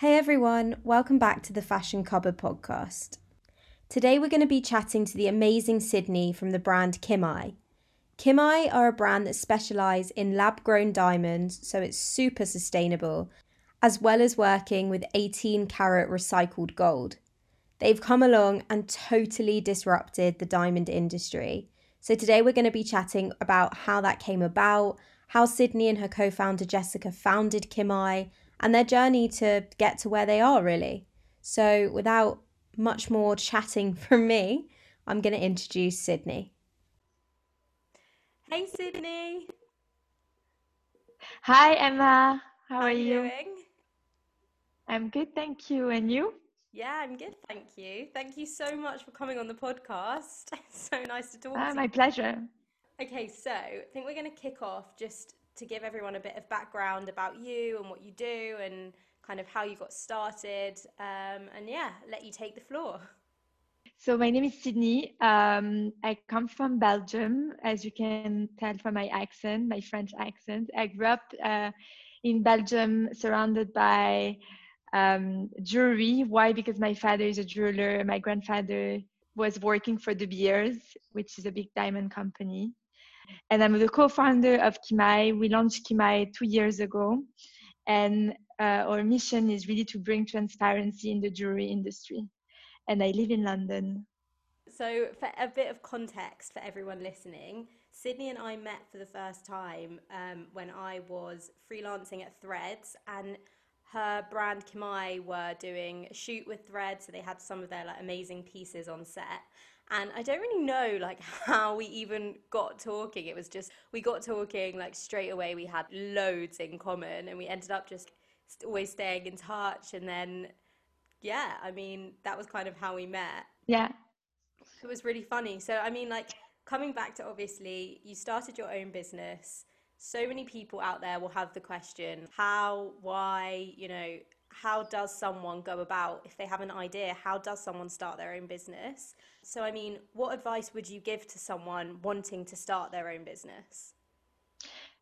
Hey everyone, welcome back to the Fashion Cupboard podcast. Today we're going to be chatting to the amazing Sidney from the brand Kimai. Kimai are a brand that specialise in lab grown diamonds, so it's super sustainable, as well as working with 18 carat recycled gold. They've come along and totally disrupted the diamond industry. So today we're going to be chatting about how that came about, how Sidney and her co founder Jessica founded Kimai, and their journey to get to where they are, really. So, without much more chatting from me, I'm going to introduce Sidney. Hey, Sidney. Hi, Emma. How, How are you? Doing? I'm good, thank you. And you? Yeah, I'm good, thank you. Thank you so much for coming on the podcast. It's so nice to talk Ah, to my you. pleasure. Okay, so I think we're going to kick off just to give everyone a bit of background about you and what you do and kind of how you got started. Um, and yeah, let you take the floor. So, my name is Sidney. Um, I come from Belgium, as you can tell from my accent, my French accent. I grew up uh, in Belgium surrounded by um, jewelry. Why? Because my father is a jeweler, my grandfather was working for De Beers, which is a big diamond company. And I'm the co founder of Kimai. We launched Kimai two years ago. And uh, our mission is really to bring transparency in the jewelry industry. And I live in London. So, for a bit of context for everyone listening, Sidney and I met for the first time um, when I was freelancing at Threads, and her brand Kimai were doing a shoot with Threads, so they had some of their like amazing pieces on set. And I don't really know like how we even got talking. It was just we got talking like straight away. We had loads in common, and we ended up just always staying in touch. And then, yeah, I mean that was kind of how we met. Yeah. It was really funny. So, I mean, like, coming back to obviously, you started your own business. So many people out there will have the question how, why, you know, how does someone go about, if they have an idea, how does someone start their own business? So, I mean, what advice would you give to someone wanting to start their own business?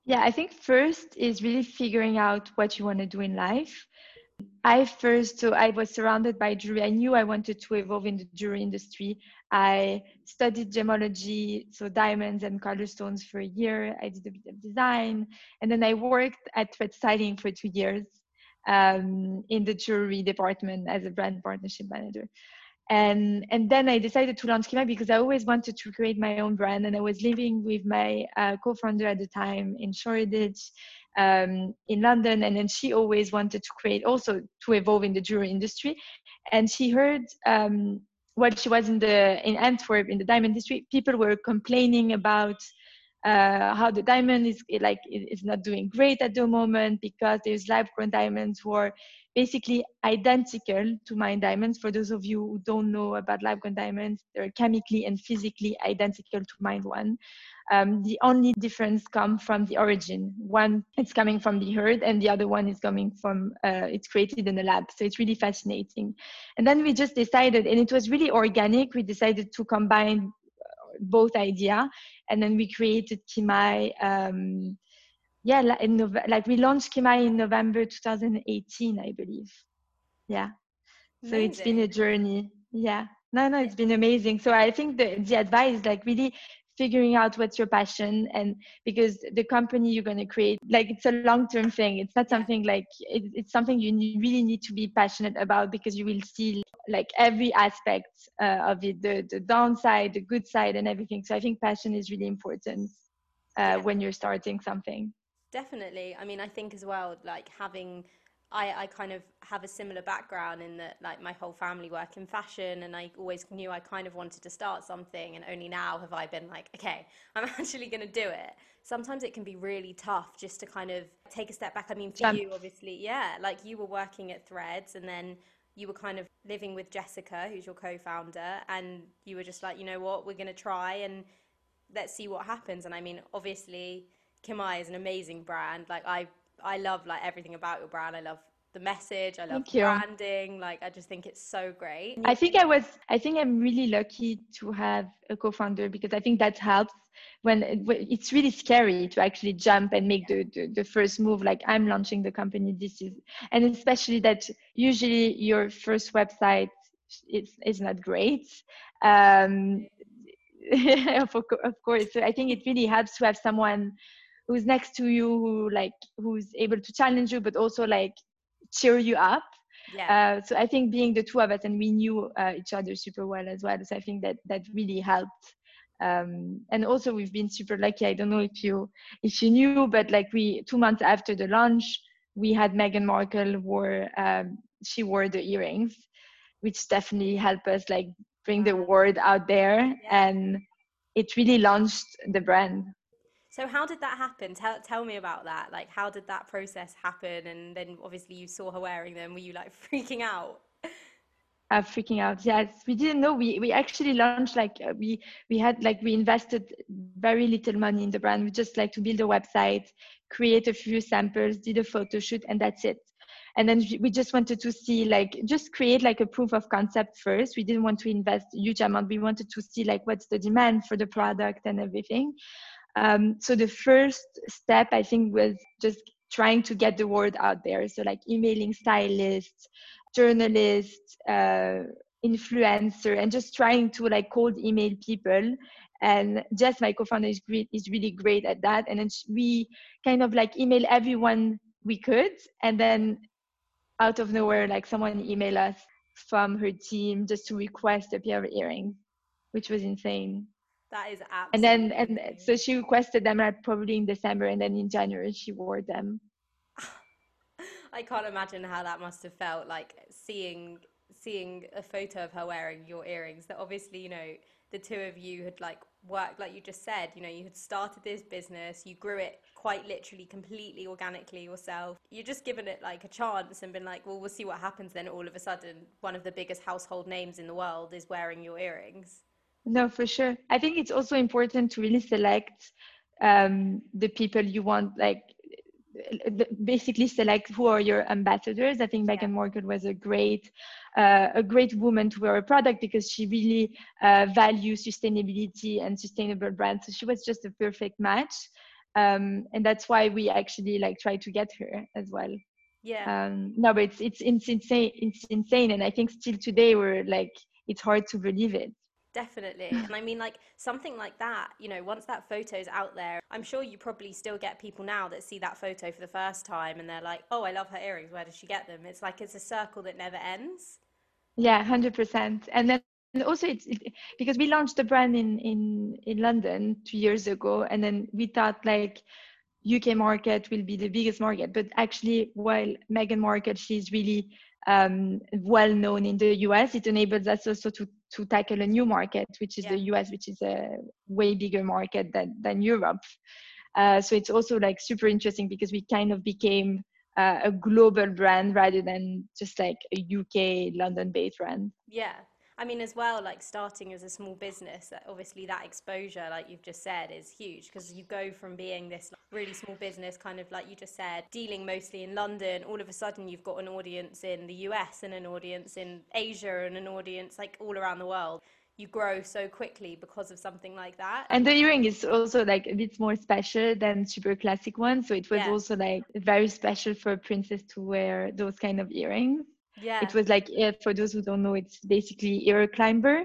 Yeah, I think first is really figuring out what you want to do in life. I first, so I was surrounded by jewelry. I knew I wanted to evolve in the jewelry industry. I studied gemology, so diamonds and color stones for a year. I did a bit of design. And then I worked at Thread Styling for two years um, in the jewelry department as a brand partnership manager. And, and then I decided to launch Kimai because I always wanted to create my own brand. And I was living with my uh, co founder at the time in Shoreditch um, in London, and then she always wanted to create also to evolve in the jewelry industry. And she heard um, what she was in the in Antwerp in the diamond industry. People were complaining about uh, how the diamond is like is not doing great at the moment because there's lab grown diamonds who are basically identical to mine diamonds. For those of you who don't know about lab grown diamonds, they're chemically and physically identical to mine one. Um, the only difference come from the origin. One it's coming from the herd, and the other one is coming from uh, it's created in the lab. So it's really fascinating. And then we just decided, and it was really organic. We decided to combine both idea, and then we created Kimai. Um, yeah, like we launched Kimai in November 2018, I believe. Yeah. So Amazing. it's been a journey. Yeah. No, no, it's been amazing. So I think the the advice like really figuring out what's your passion and because the company you're going to create like it's a long term thing it's not something like it, it's something you really need to be passionate about because you will see like every aspect uh, of it the, the downside the good side and everything so i think passion is really important uh, Yeah. when you're starting something Definitely. I mean, I think as well, like having, I, I kind of have a similar background in that, like, my whole family work in fashion, and I always knew I kind of wanted to start something, and only now have I been like, okay, I'm actually going to do it. Sometimes it can be really tough just to kind of take a step back. I mean, for Jump. you, obviously, yeah, like you were working at Threads, and then you were kind of living with Jessica, who's your co founder, and you were just like, you know what, we're going to try and let's see what happens. And I mean, obviously, Kimai is an amazing brand. Like I, I love like everything about your brand. I love the message. I love branding. Like I just think it's so great. I think I was I think I'm really lucky to have a co-founder because I think that helps when it's really scary to actually jump and make the, the, the first move like I'm launching the company this is and especially that usually your first website is is not great. Um of, of course. So I think it really helps to have someone who's next to you who like who's able to challenge you but also like cheer you up yeah. Uh, so I think being the two of us and we knew uh, each other super well as well. So I think that that really helped. Um, and also we've been super lucky. I don't know if you if you knew, but like we two months after the launch, we had Meghan Markle wore um, she wore the earrings, which definitely helped us like bring the word out there, yeah. and it really launched the brand. So how did that happen? Tell tell me about that. Like how did that process happen? And then obviously you saw her wearing them. Were you like freaking out? Uh, freaking out. Yes, we didn't know. We we actually launched like uh, we we had like we invested very little money in the brand. We just like to build a website, create a few samples, did a photo shoot, and that's it. And then we just wanted to see like just create like a proof of concept first. We didn't want to invest huge amount. We wanted to see like what's the demand for the product and everything. Um, so the first step, I think, was just trying to get the word out there. So like emailing stylists, journalists, uh, influencer, and just trying to like cold email people. And Jess, my co-founder, is great, is really great at that. And then we kind of like email everyone we could, and then out of nowhere, like someone emailed us from her team just to request a pair of earrings, which was insane. That is absolutely. And then and so she requested them at probably in December, and then in January she wore them. I can't imagine how that must have felt like seeing seeing a photo of her wearing your earrings. That obviously you know the two of you had like worked like you just said you know you had started this business you grew it quite literally completely organically yourself you're just given it like a chance and been like well we'll see what happens then all of a sudden one of the biggest household names in the world is wearing your earrings no, for sure. I think it's also important to really select um, the people you want, like basically select who are your ambassadors. I think Meghan Markle was a great, uh, a great woman to wear a product because she really uh, values sustainability and sustainable brands. So she was just a perfect match, um, and that's why we actually like try to get her as well. Yeah. Um, no, but it's, it's it's insane. It's insane, and I think still today we're like it's hard to believe it. Definitely. and I mean, like something like that, you know, once that photo's out there, I'm sure you probably still get people now that see that photo for the first time and they're like, oh, I love her earrings. Where does she get them? It's like it's a circle that never ends. Yeah, 100%. And then also it's it, because we launched the brand in, in, in London two years ago. And then we thought like, UK market will be the biggest market, but actually, while Meghan Markle she's really um, well known in the US, it enables us also to, to tackle a new market, which is yeah. the US, which is a way bigger market than, than Europe. Uh, so it's also like super interesting because we kind of became uh, a global brand rather than just like a UK London based brand. Yeah. I mean, as well, like starting as a small business, obviously that exposure, like you've just said, is huge because you go from being this really small business, kind of like you just said, dealing mostly in London, all of a sudden you've got an audience in the US and an audience in Asia and an audience like all around the world you grow so quickly because of something like that. And the earring is also like a bit more special than super classic ones. So it was yeah. also like very special for a princess to wear those kind of earrings. Yeah. It was like, for those who don't know, it's basically ear climber.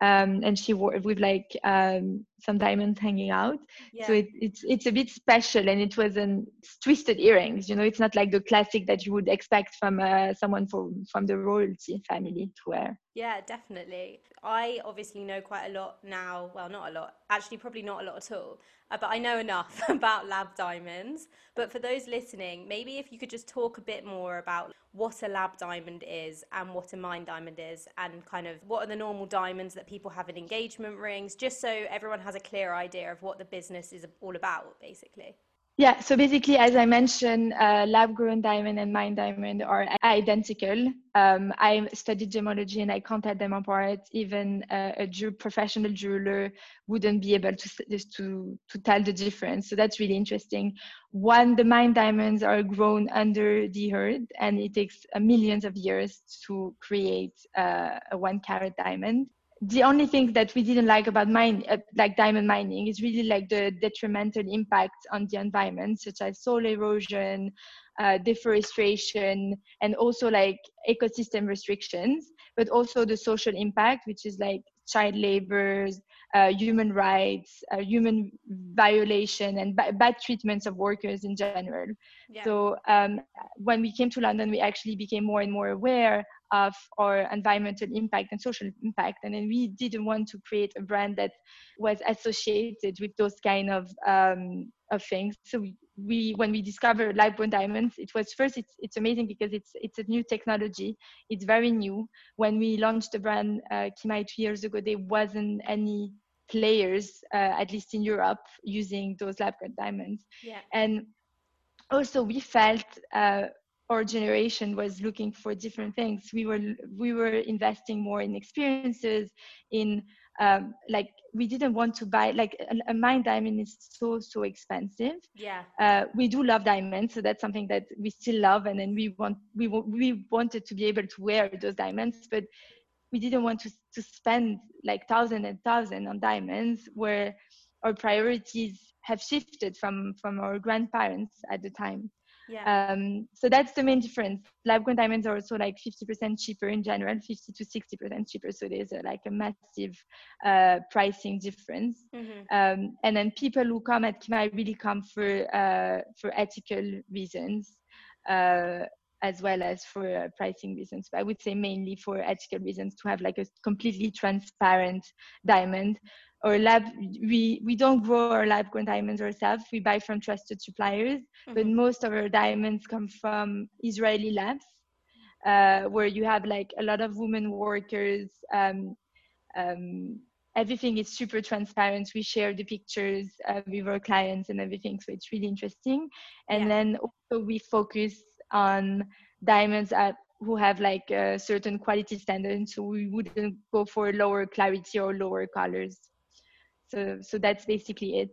Um, and she wore with like um, some diamonds hanging out. Yeah. So it, it's it's a bit special, and it was an twisted earrings. You know, it's not like the classic that you would expect from uh, someone from from the royalty family to wear. Yeah, definitely. I obviously know quite a lot now. Well, not a lot. Actually, probably not a lot at all uh, but I know enough about lab diamonds. But for those listening, maybe if you could just talk a bit more about what a lab diamond is and what a mine diamond is, and kind of what are the normal diamonds that people have in engagement rings, just so everyone has a clear idea of what the business is all about, basically. Yeah, so basically, as I mentioned, uh, lab grown diamond and mine diamond are identical. Um, I studied gemology and I can't tell them apart. Even uh, a professional jeweler wouldn't be able to, to, to tell the difference. So that's really interesting. One, the mine diamonds are grown under the earth and it takes uh, millions of years to create uh, a one carat diamond the only thing that we didn't like about mine, uh, like diamond mining, is really like the detrimental impact on the environment, such as soil erosion, uh, deforestation, and also like ecosystem restrictions, but also the social impact, which is like child labor, uh, human rights, uh, human violation, and b- bad treatments of workers in general. Yeah. So um, when we came to London, we actually became more and more aware of our environmental impact and social impact. And then we didn't want to create a brand that was associated with those kind of um, of things. So we, we, when we discovered grown diamonds, it was first it's it's amazing because it's it's a new technology. It's very new. When we launched the brand uh, Kimai two years ago, there wasn't any players, uh, at least in Europe, using those lab diamonds. Yeah. And also we felt uh, our generation was looking for different things. We were we were investing more in experiences in um, like we didn't want to buy like a, a mine diamond is so so expensive. Yeah. Uh, we do love diamonds so that's something that we still love and then we want we we wanted to be able to wear those diamonds but we didn't want to to spend like thousand and thousand on diamonds where our priorities have shifted from from our grandparents at the time yeah. Um, so that's the main difference. Lab grown diamonds are also like 50% cheaper in general, 50 to 60% cheaper. So there's a, like a massive uh, pricing difference. Mm-hmm. Um, and then people who come at Kimai really come for uh, for ethical reasons. Uh, as well as for uh, pricing reasons. But I would say mainly for ethical reasons to have like a completely transparent diamond Or lab we we don't grow our lab grown diamonds ourselves we buy from trusted suppliers mm-hmm. but most of our diamonds come from israeli labs uh, where you have like a lot of women workers um, um, everything is super transparent we share the pictures uh, with our clients and everything so it's really interesting and yeah. then also we focus on diamonds at who have like a certain quality standards so we wouldn't go for lower clarity or lower colors. So so that's basically it.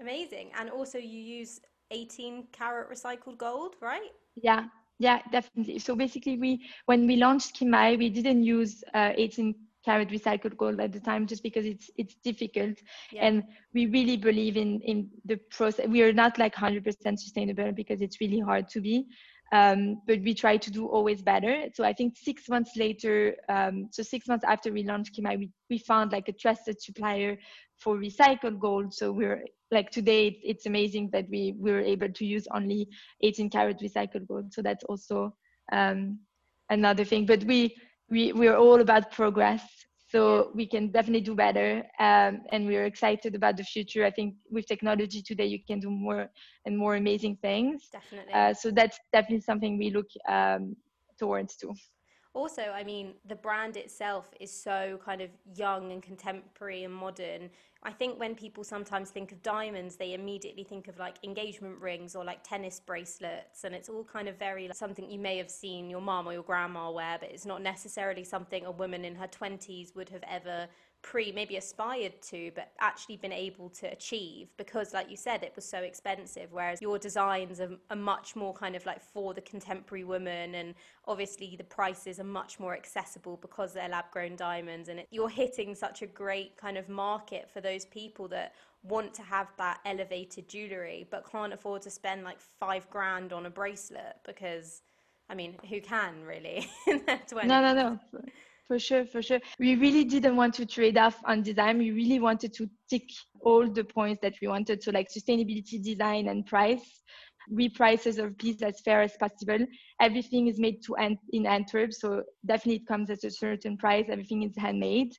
Amazing. And also you use 18 karat recycled gold right? Yeah. Yeah definitely. So basically we when we launched kimai we didn't use uh, 18 karat recycled gold at the time just because it's it's difficult yeah. and we really believe in in the process we are not like 100% sustainable because it's really hard to be um, but we try to do always better. So I think six months later, um, so six months after we launched Kimai, we, we found like a trusted supplier for recycled gold. So we're like today, it's amazing that we, we were able to use only 18 karat recycled gold. So that's also um, another thing. But we, we, we're all about progress so we can definitely do better um, and we're excited about the future. I think with technology today you can do more and more amazing things. Definitely. Uh, so that's definitely something we look um, towards too also i mean the brand itself is so kind of young and contemporary and modern. I think when people sometimes think of diamonds they immediately think of like engagement rings or like tennis bracelets and it's all kind of very like, something you may have seen your mom or your grandma wear but it's not necessarily something a woman in her 20s would have ever pre maybe aspired to but actually been able to achieve because like you said it was so expensive whereas your designs are, are, much more kind of like for the contemporary woman and obviously the prices are much more accessible because they're lab grown diamonds and it, you're hitting such a great kind of market for those people that want to have that elevated jewelry but can't afford to spend like five grand on a bracelet because I mean, who can really? no, no, no for sure, for sure. We really didn't want to trade off on design. We really wanted to tick all the points that we wanted. So like sustainability, design, and price. We prices our piece as fair as possible. Everything is made to Ant- in Antwerp, so definitely it comes at a certain price. Everything is handmade.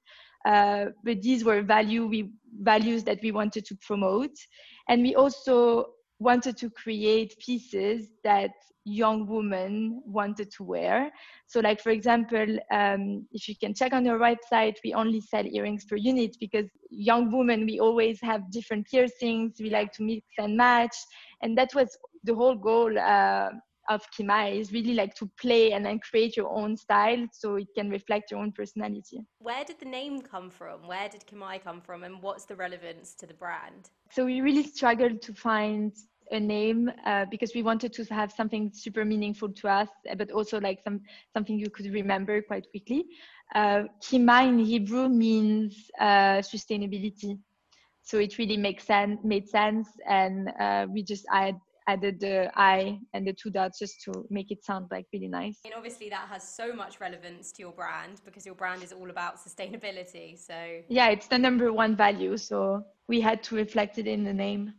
Uh, but these were value we values that we wanted to promote, and we also wanted to create pieces that young women wanted to wear. So, like for example, um, if you can check on your website, we only sell earrings per unit because young women we always have different piercings. We like to mix and match, and that was the whole goal. Uh, of Kimai is really like to play and then create your own style so it can reflect your own personality. Where did the name come from? Where did Kimai come from and what's the relevance to the brand? So we really struggled to find a name uh, because we wanted to have something super meaningful to us, but also like some something you could remember quite quickly. Uh, Kima in Hebrew means uh, sustainability, so it really makes sense, made sense, and uh, we just add added the I and the two dots just to make it sound like really nice. And obviously that has so much relevance to your brand because your brand is all about sustainability. So yeah, it's the number one value. So we had to reflect it in the name.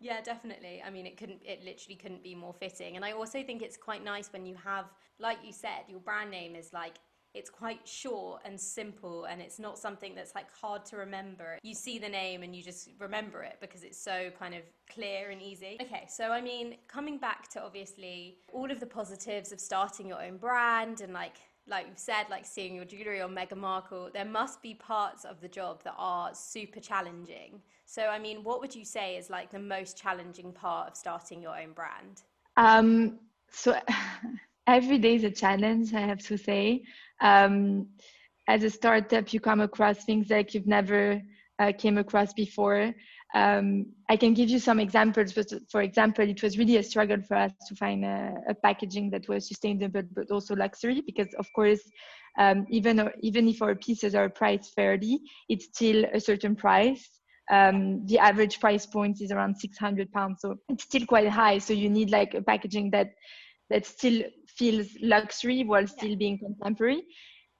Yeah, definitely. I mean, it couldn't, it literally couldn't be more fitting. And I also think it's quite nice when you have, like you said, your brand name is like, it's quite short and simple and it's not something that's like hard to remember. You see the name and you just remember it because it's so kind of clear and easy. Okay, so I mean, coming back to obviously all of the positives of starting your own brand and like like you've said, like seeing your jewelry on Meghan Markle, there must be parts of the job that are super challenging. So, I mean, what would you say is like the most challenging part of starting your own brand? Um, so, every day is a challenge, I have to say. Um, as a startup, you come across things that you've never uh, came across before. Um, I can give you some examples, but for example, it was really a struggle for us to find a, a packaging that was sustainable but also luxury because, of course, um, even even if our pieces are priced fairly, it's still a certain price. Um, the average price point is around 600 pounds, so it's still quite high. So you need like a packaging that that still feels luxury while still being contemporary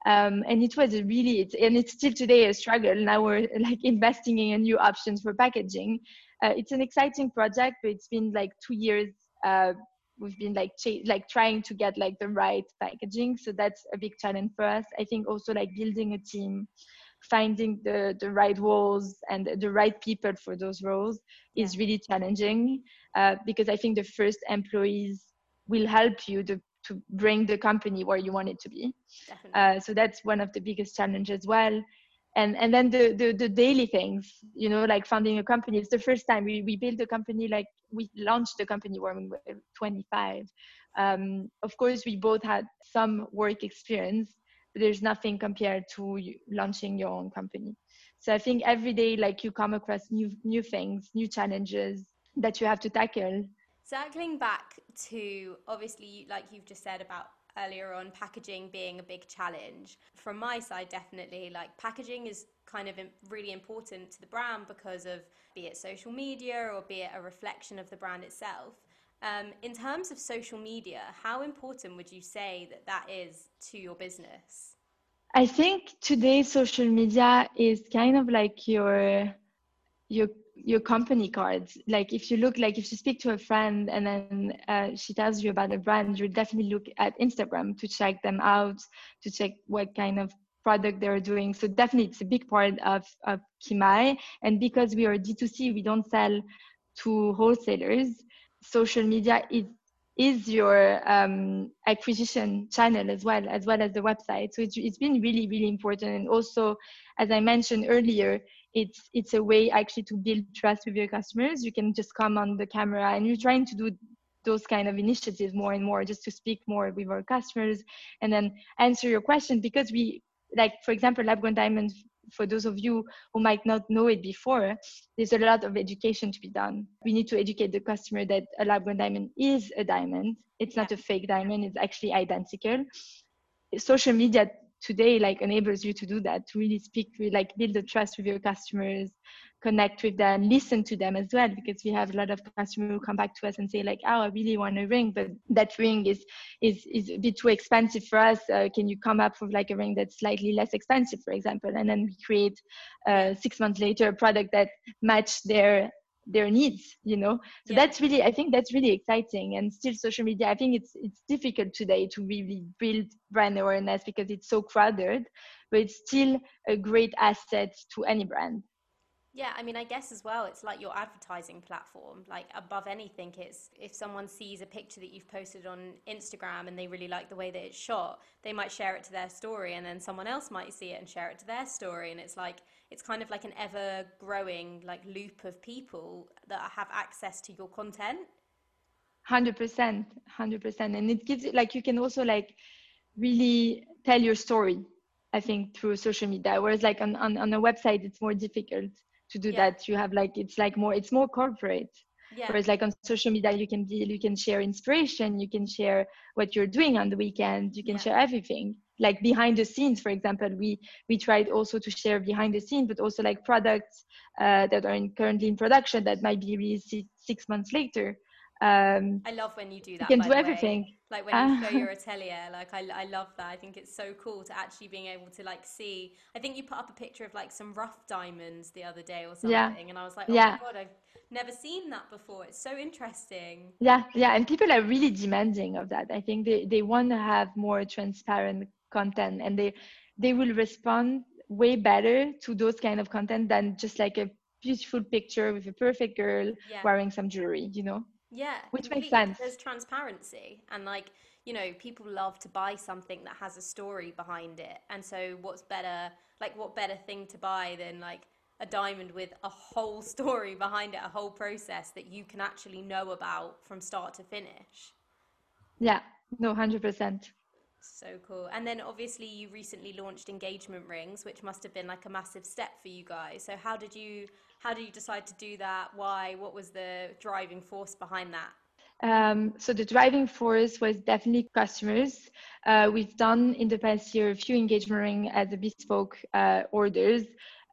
um, and it was a really it's, and it's still today a struggle now we're like investing in new options for packaging uh, it's an exciting project but it's been like two years uh, we've been like ch- like trying to get like the right packaging so that's a big challenge for us i think also like building a team finding the the right roles and the right people for those roles yeah. is really challenging uh, because i think the first employees will help you to to bring the company where you want it to be. Uh, so that's one of the biggest challenges as well. And and then the, the, the daily things, you know, like founding a company. It's the first time we we built a company like we launched the company when we were 25. Um, of course, we both had some work experience, but there's nothing compared to launching your own company. So I think every day, like you come across new new things, new challenges that you have to tackle Circling back to obviously, like you've just said about earlier on, packaging being a big challenge. From my side, definitely, like packaging is kind of really important to the brand because of be it social media or be it a reflection of the brand itself. Um, in terms of social media, how important would you say that that is to your business? I think today social media is kind of like your your your company cards. Like if you look like if you speak to a friend and then uh, she tells you about a brand you definitely look at instagram to check them out to check what kind of product they're doing. So definitely it's a big part of, of kimai. And because we are d2c we don't sell to wholesalers. Social media is is your um, acquisition channel as well as well as the website. So it's, it's been really really important. And also as i mentioned earlier it's it's a way actually to build trust with your customers. You can just come on the camera and you're trying to do those kind of initiatives more and more just to speak more with our customers and then answer your question because we like for example lab grown diamond for those of you who might not know it before there's a lot of education to be done. We need to educate the customer that a lab grown diamond is a diamond. It's not a fake diamond. It's actually identical. Social media today like enables you to do that to really speak to like build the trust with your customers connect with them listen to them as well because we have a lot of customers who come back to us and say like oh i really want a ring but that ring is is is a bit too expensive for us uh, can you come up with like a ring that's slightly less expensive for example? And then we create uh, six months later a product that match their their needs you know so yeah. that's really i think that's really exciting and still social media i think it's it's difficult today to really build brand awareness because it's so crowded but it's still a great asset to any brand Yeah, I mean, I guess as well, it's like your advertising platform. Like, above anything, it's if someone sees a picture that you've posted on Instagram and they really like the way that it's shot, they might share it to their story, and then someone else might see it and share it to their story. And it's like, it's kind of like an ever growing like loop of people that have access to your content. 100%, 100%. And it gives it like you can also like really tell your story I think through social media. Whereas like on, on, on a website, it's more difficult to do yeah. that you have like it's like more it's more corporate yeah. whereas like on social media you can be you can share inspiration you can share what you're doing on the weekend you can yeah. share everything like behind the scenes for example we we tried also to share behind the scenes but also like products uh, that are in, currently in production that might be released six months later um, I love when you do that. You can do everything. Way. Like when you show your atelier, like I, I love that. I think it's so cool to actually being able to like see. I think you put up a picture of like some rough diamonds the other day or something, yeah. and I was like, oh yeah. my god, I've never seen that before. It's so interesting. Yeah, yeah, and people are really demanding of that. I think they they want to have more transparent content, and they they will respond way better to those kind of content than just like a beautiful picture with a perfect girl yeah. wearing some jewelry. You know. Yeah. Which makes sense. There's transparency and like, you know, people love to buy something that has a story behind it. And so what's better like what better thing to buy than like a diamond with a whole story behind it, a whole process that you can actually know about from start to finish. Yeah, no, 100%. So cool. And then obviously you recently launched engagement rings, which must have been like a massive step for you guys. So how did you how did you decide to do that? Why? What was the driving force behind that? Um, so the driving force was definitely customers. Uh, we've done in the past year a few engagement ring as a bespoke uh, orders,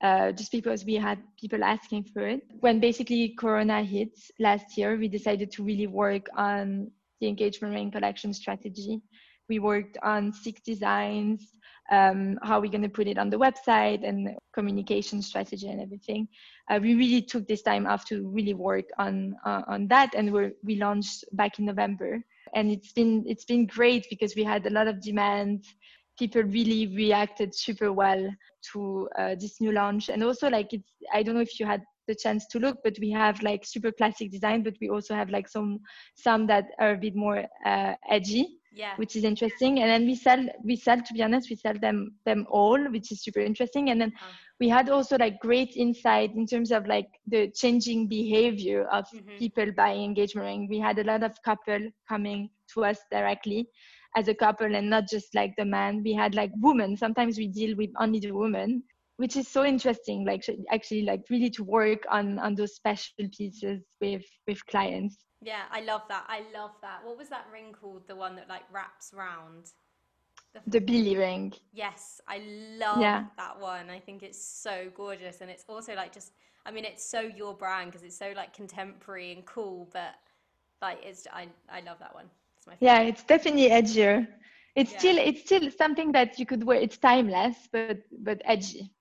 uh, just because we had people asking for it. When basically Corona hit last year, we decided to really work on the engagement ring collection strategy. We worked on six designs, um, how we're going to put it on the website and communication strategy and everything. Uh, we really took this time off to really work on uh, on that, and we we launched back in November. And it's been it's been great because we had a lot of demand. People really reacted super well to uh, this new launch, and also like it's I don't know if you had the chance to look but we have like super classic design but we also have like some some that are a bit more uh, edgy yeah. which is interesting. And then we sell we sell to be honest we sell them them all which is super interesting. And then oh. we had also like great insight in terms of like the changing behavior of mm-hmm. people buying engagement ring we had a lot of couple coming to us directly as a couple and not just like the man. We had like women. Sometimes we deal with only the women which is so interesting like actually like really to work on on those special pieces with with clients yeah, I love that. I love that. What was that ring called? The one that like wraps round? The, the Billy ring. Yes, I love yeah. that one. I think it's so gorgeous, and it's also like just. I mean, it's so your brand because it's so like contemporary and cool, but like it's. I I love that one. It's my favorite. Yeah, it's definitely edgier. It's yeah. still it's still something that you could wear. It's timeless, but but edgy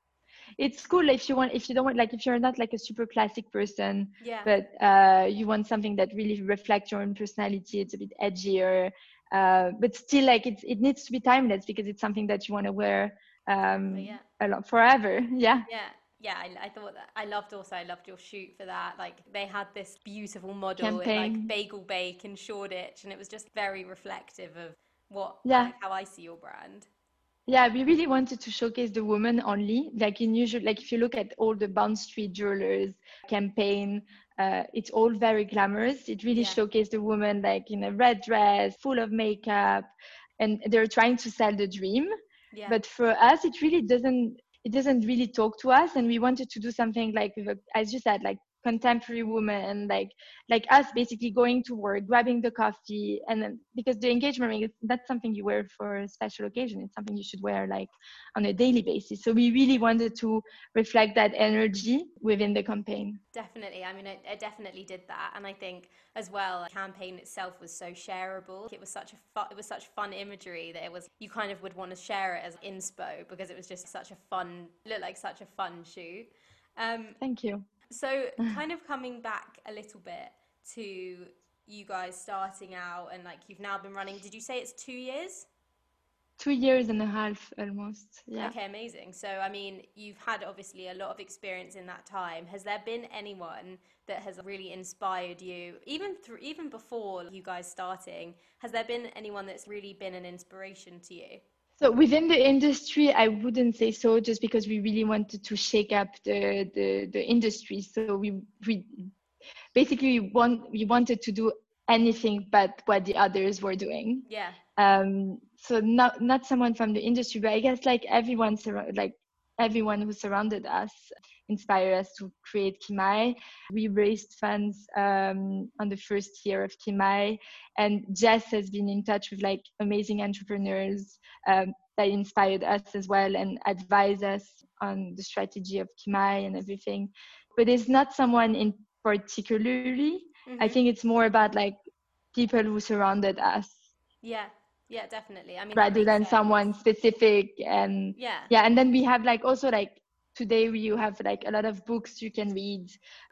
it's cool if you want if you don't want like if you're not like a super classic person yeah. but uh, you want something that really reflects your own personality it's a bit edgier uh, but still like it's it needs to be timeless because it's something that you want to wear um oh, yeah. a lot forever. Yeah. Yeah. Yeah, I, I, thought that I loved also I loved your shoot for that. Like they had this beautiful model in like bagel bake in Shoreditch, and it was just very reflective of what yeah. like, how I see your brand yeah we really wanted to showcase the woman only like in usual like if you look at all the bond street jewelers campaign uh, it's all very glamorous it really yeah. showcased the woman like in a red dress full of makeup and they're trying to sell the dream yeah. but for us it really doesn't it doesn't really talk to us and we wanted to do something like as you said like contemporary woman like like us basically going to work grabbing the coffee and then because the engagement ring that's something you wear for a special occasion. It's something you should wear like on a daily basis. So we really wanted to reflect that energy within the campaign. Definitely. I mean it, it definitely did that. And i think as well the campaign itself was so shareable. It was such a it was such fun imagery that it was you kind of would want to share it as inspo because it was just such a fun looked like such a fun shoot um, thank you so, kind of coming back a little bit to you guys starting out and like you've now been running, did you say it's two years? two years and a half almost. Yeah. Okay, amazing. So, I mean, you've had obviously a lot of experience in that time. Has there been anyone that has really inspired you, even through, even before you guys starting? Has there been anyone that's really been an inspiration to you? So within the industry, I wouldn't say so, just because we really wanted to shake up the the, the industry. So we we basically we want we wanted to do anything but what the others were doing. Yeah. Um. So not not someone from the industry, but I guess like everyone like everyone who surrounded us inspired us to create Kimai. We raised funds um, on the first year of Kimai, and Jess has been in touch with like amazing entrepreneurs um, that inspired us as well and advise us on the strategy of Kimai and everything. But it's not someone in particularly. Mm-hmm. I think it's more about like people who surrounded us. Yeah. Yeah, definitely. I mean, rather than sense. someone specific and yeah, yeah, and then we have like also like today you have like a lot of books you can read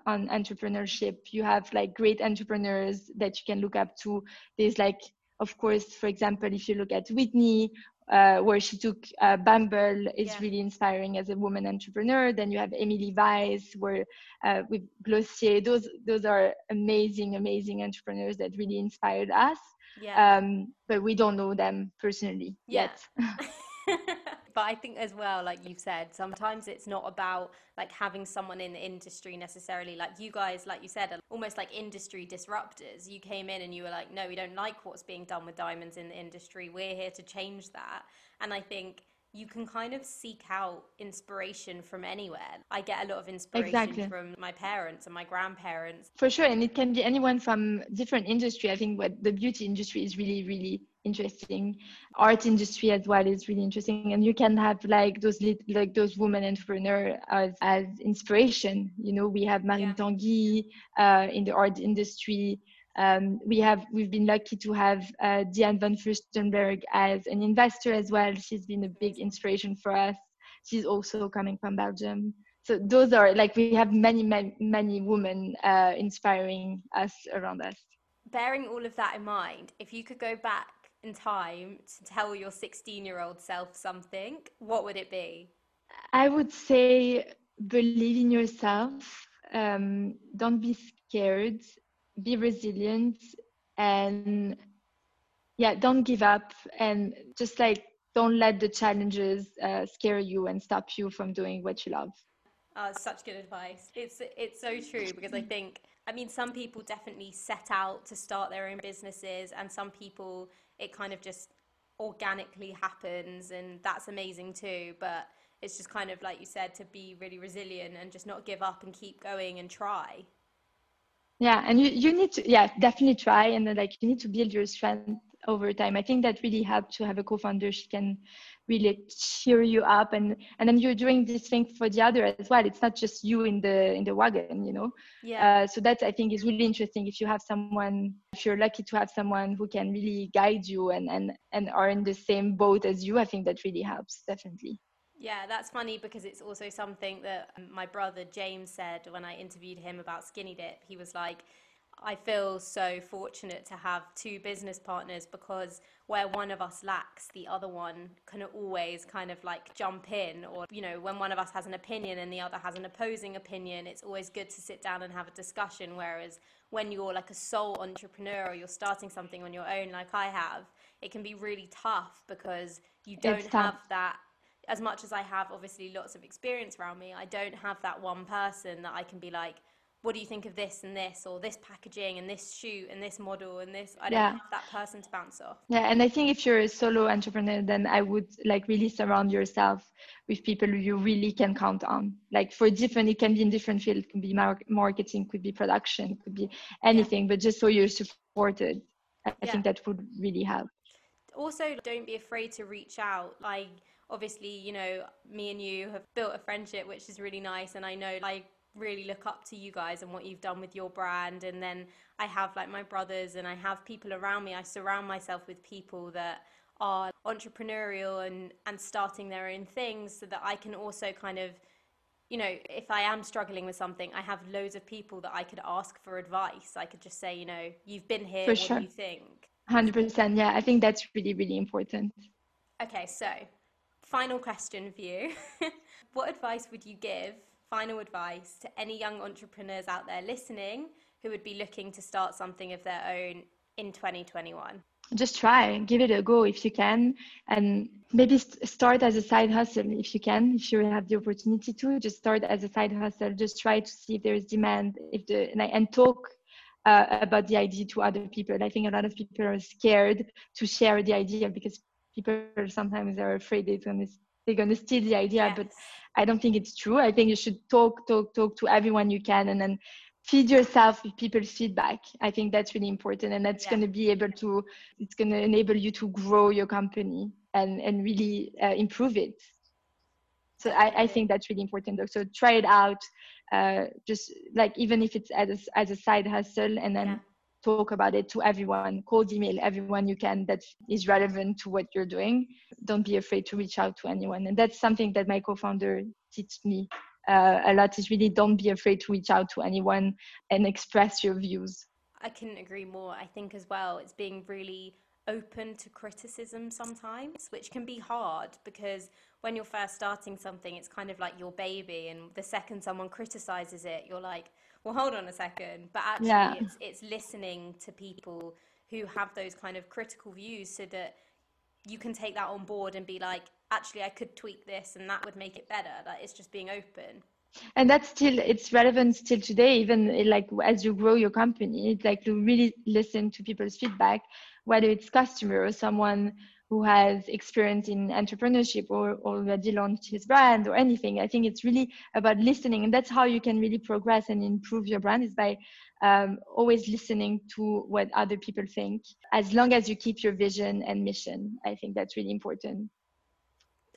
on entrepreneurship you have like great entrepreneurs that you can look up to there's like of course for example if you look at whitney uh, where she took uh, Bumble is yeah. really inspiring as a woman entrepreneur. Then you have Emily Weiss, where uh, with Glossier. Those those are amazing, amazing entrepreneurs that really inspired us. Yeah. Um, but we don't know them personally yeah. yet. but I think as well, like you've said, sometimes it's not about like having someone in the industry necessarily. Like you guys, like you said, are almost like industry disruptors. You came in and you were like, no, we don't like what's being done with diamonds in the industry. We're here to change that. And I think you can kind of seek out inspiration from anywhere. I get a lot of inspiration exactly. from my parents and my grandparents. For sure, and it can be anyone from different industry. I think what the beauty industry is really, really interesting. Art industry as well is really interesting, and you can have like those like those women entrepreneur as as inspiration. You know, we have Marine yeah. Tanguy uh, in the art industry. Um, we have we've been lucky to have uh, Diane von Furstenberg as an investor as well. She's been a big inspiration for us. She's also coming from Belgium. So those are like we have many many many women uh, inspiring us around us. Bearing all of that in mind, if you could go back in time to tell your 16 year old self something, what would it be? I would say believe in yourself. Um, don't be scared be resilient and yeah don't give up and just like don't let the challenges uh, scare you and stop you from doing what you love oh, such good advice it's it's so true because i think i mean some people definitely set out to start their own businesses and some people it kind of just organically happens and that's amazing too but it's just kind of like you said to be really resilient and just not give up and keep going and try. Yeah and you, you need to yeah definitely try and like you need to build your strength over time. I think that really helped to have a co-founder. She can really cheer you up. And and then you're doing this thing for the other as well. It's not just you in the in the wagon you know? Yeah. Uh, so that i think is really interesting. If you have someone if you're lucky to have someone who can really guide you and and and are in the same boat as you i think that really helps definitely. Yeah, that's funny because it's also something that my brother James said when I interviewed him about Skinny Dip. He was like, I feel so fortunate to have two business partners because where one of us lacks, the other one can always kind of like jump in. Or, you know, when one of us has an opinion and the other has an opposing opinion, it's always good to sit down and have a discussion. Whereas when you're like a sole entrepreneur or you're starting something on your own, like I have, it can be really tough because you don't have that as much as I have obviously lots of experience around me, I don't have that one person that I can be like, what do you think of this and this or this packaging and this shoot and this model and this I don't yeah. have that person to bounce off. Yeah, and I think if you're a solo entrepreneur then I would like really surround yourself with people you really can count on. Like for different it can be in different fields, it can be marketing, could be production, could be anything, yeah. but just so you're supported. I yeah. think that would really help. Also don't be afraid to reach out. Like obviously, you know, me and you have built a friendship, which is really nice. And I know I really look up to you guys and what you've done with your brand. And then I have like my brothers and I have people around me. I surround myself with people that are entrepreneurial and, and starting their own things so that I can also kind of you know, if I am struggling with something, I have loads of people that I could ask for advice. I could just say, you know, you've been here. For what sure. do you think? Hundred percent. Yeah, I think that's really, really important. Okay, so final question for you. what advice would you give, final advice, to any young entrepreneurs out there listening who would be looking to start something of their own in 2021? Just try, give it a go if you can, and maybe start as a side hustle if you can, if you have the opportunity to. Just start as a side hustle. Just try to see if there is demand, if the and talk uh, about the idea to other people. I think a lot of people are scared to share the idea because people sometimes are afraid they're gonna they're gonna steal the idea. Yes. But I don't think it's true. I think you should talk, talk, talk to everyone you can, and then feed yourself with people's feedback. I think that's really important, and that's yeah. gonna be able to it's gonna enable you to grow your company and and really uh, improve it. So I, I think that's really important. So try it out uh, just like even if it's as a, as a side hustle and then yeah. Talk about it to everyone. Cold email everyone you can that is relevant to what you're doing. Don't be afraid to reach out to anyone. And that's something that my co-founder teach me uh, a lot is really don't be afraid to reach out to anyone and express your views. I couldn't agree more. I think as well it's being really open to criticism sometimes, which can be hard because when you're first starting something, it's kind of like your baby, and the second someone criticizes it, you're like, well, hold on a second. But actually, yeah. it's, it's listening to people who have those kind of critical views so that you can take that on board and be like, actually, I could tweak this and that would make it better. Like, it's just being open and that's still it's relevant still today even eh, like as you grow your company it's like to really listen to people's feedback whether it's customer or someone who has experience in entrepreneurship or already launched his brand or anything. I think it's really about listening, and that's how you can really progress and improve your brand is by um, always listening to what other people think. As long as you keep your vision and mission, I think that's really important.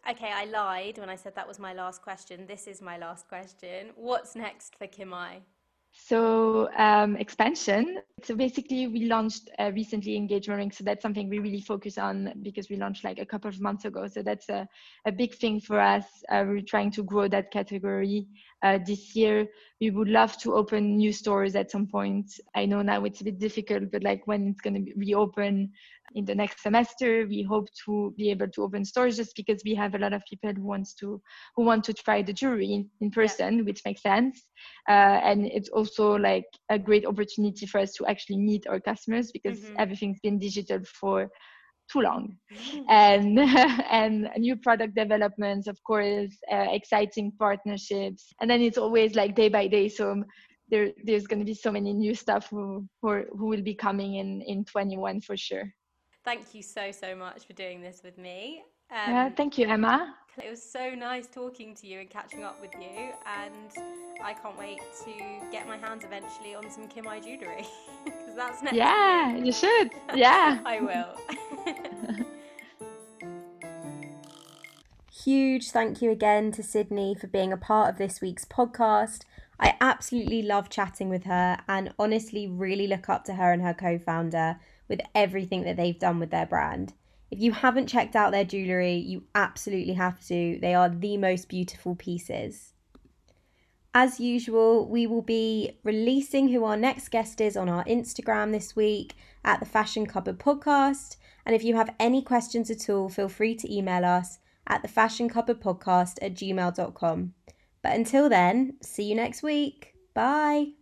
Okay, I lied when I said that was my last question. This is my last question. What's next for Kimaï? So um, expansion. So basically, we launched uh, recently engagement ring. So that's something we really focus on because we launched like a couple of months ago. So that's a, a big thing for us. Uh, we're trying to grow that category uh, this year. We would love to open new stores at some point. I know now it's a bit difficult, but like when it's going to reopen in the next semester, we hope to be able to open stores just because we have a lot of people who wants to who want to try the jewelry in, in person, yeah. which makes sense. Uh, and it's also like a great opportunity for us to actually meet our customers because mm-hmm. everything's been digital for too long mm-hmm. and and new product developments of course uh, exciting partnerships and then it's always like day by day so there there's going to be so many new stuff who who, who will be coming in in 21 for sure thank you so so much for doing this with me um, yeah, thank you, Emma. It was so nice talking to you and catching up with you, and I can't wait to get my hands eventually on some Kimaï jewellery because that's next. Yeah, you should. Yeah, I will. Huge thank you again to Sidney for being a part of this week's podcast. I absolutely love chatting with her and honestly really look up to her and her co founder with everything that they've done with their brand. If you haven't checked out their jewellery, you absolutely have to. They are the most beautiful pieces. As usual, we will be releasing who our next guest is on our Instagram this week at the Fashion Cupboard Podcast. And if you have any questions at all, feel free to email us at the Fashion Cupboard Podcast at gmail.com. But until then, see you next week. Bye.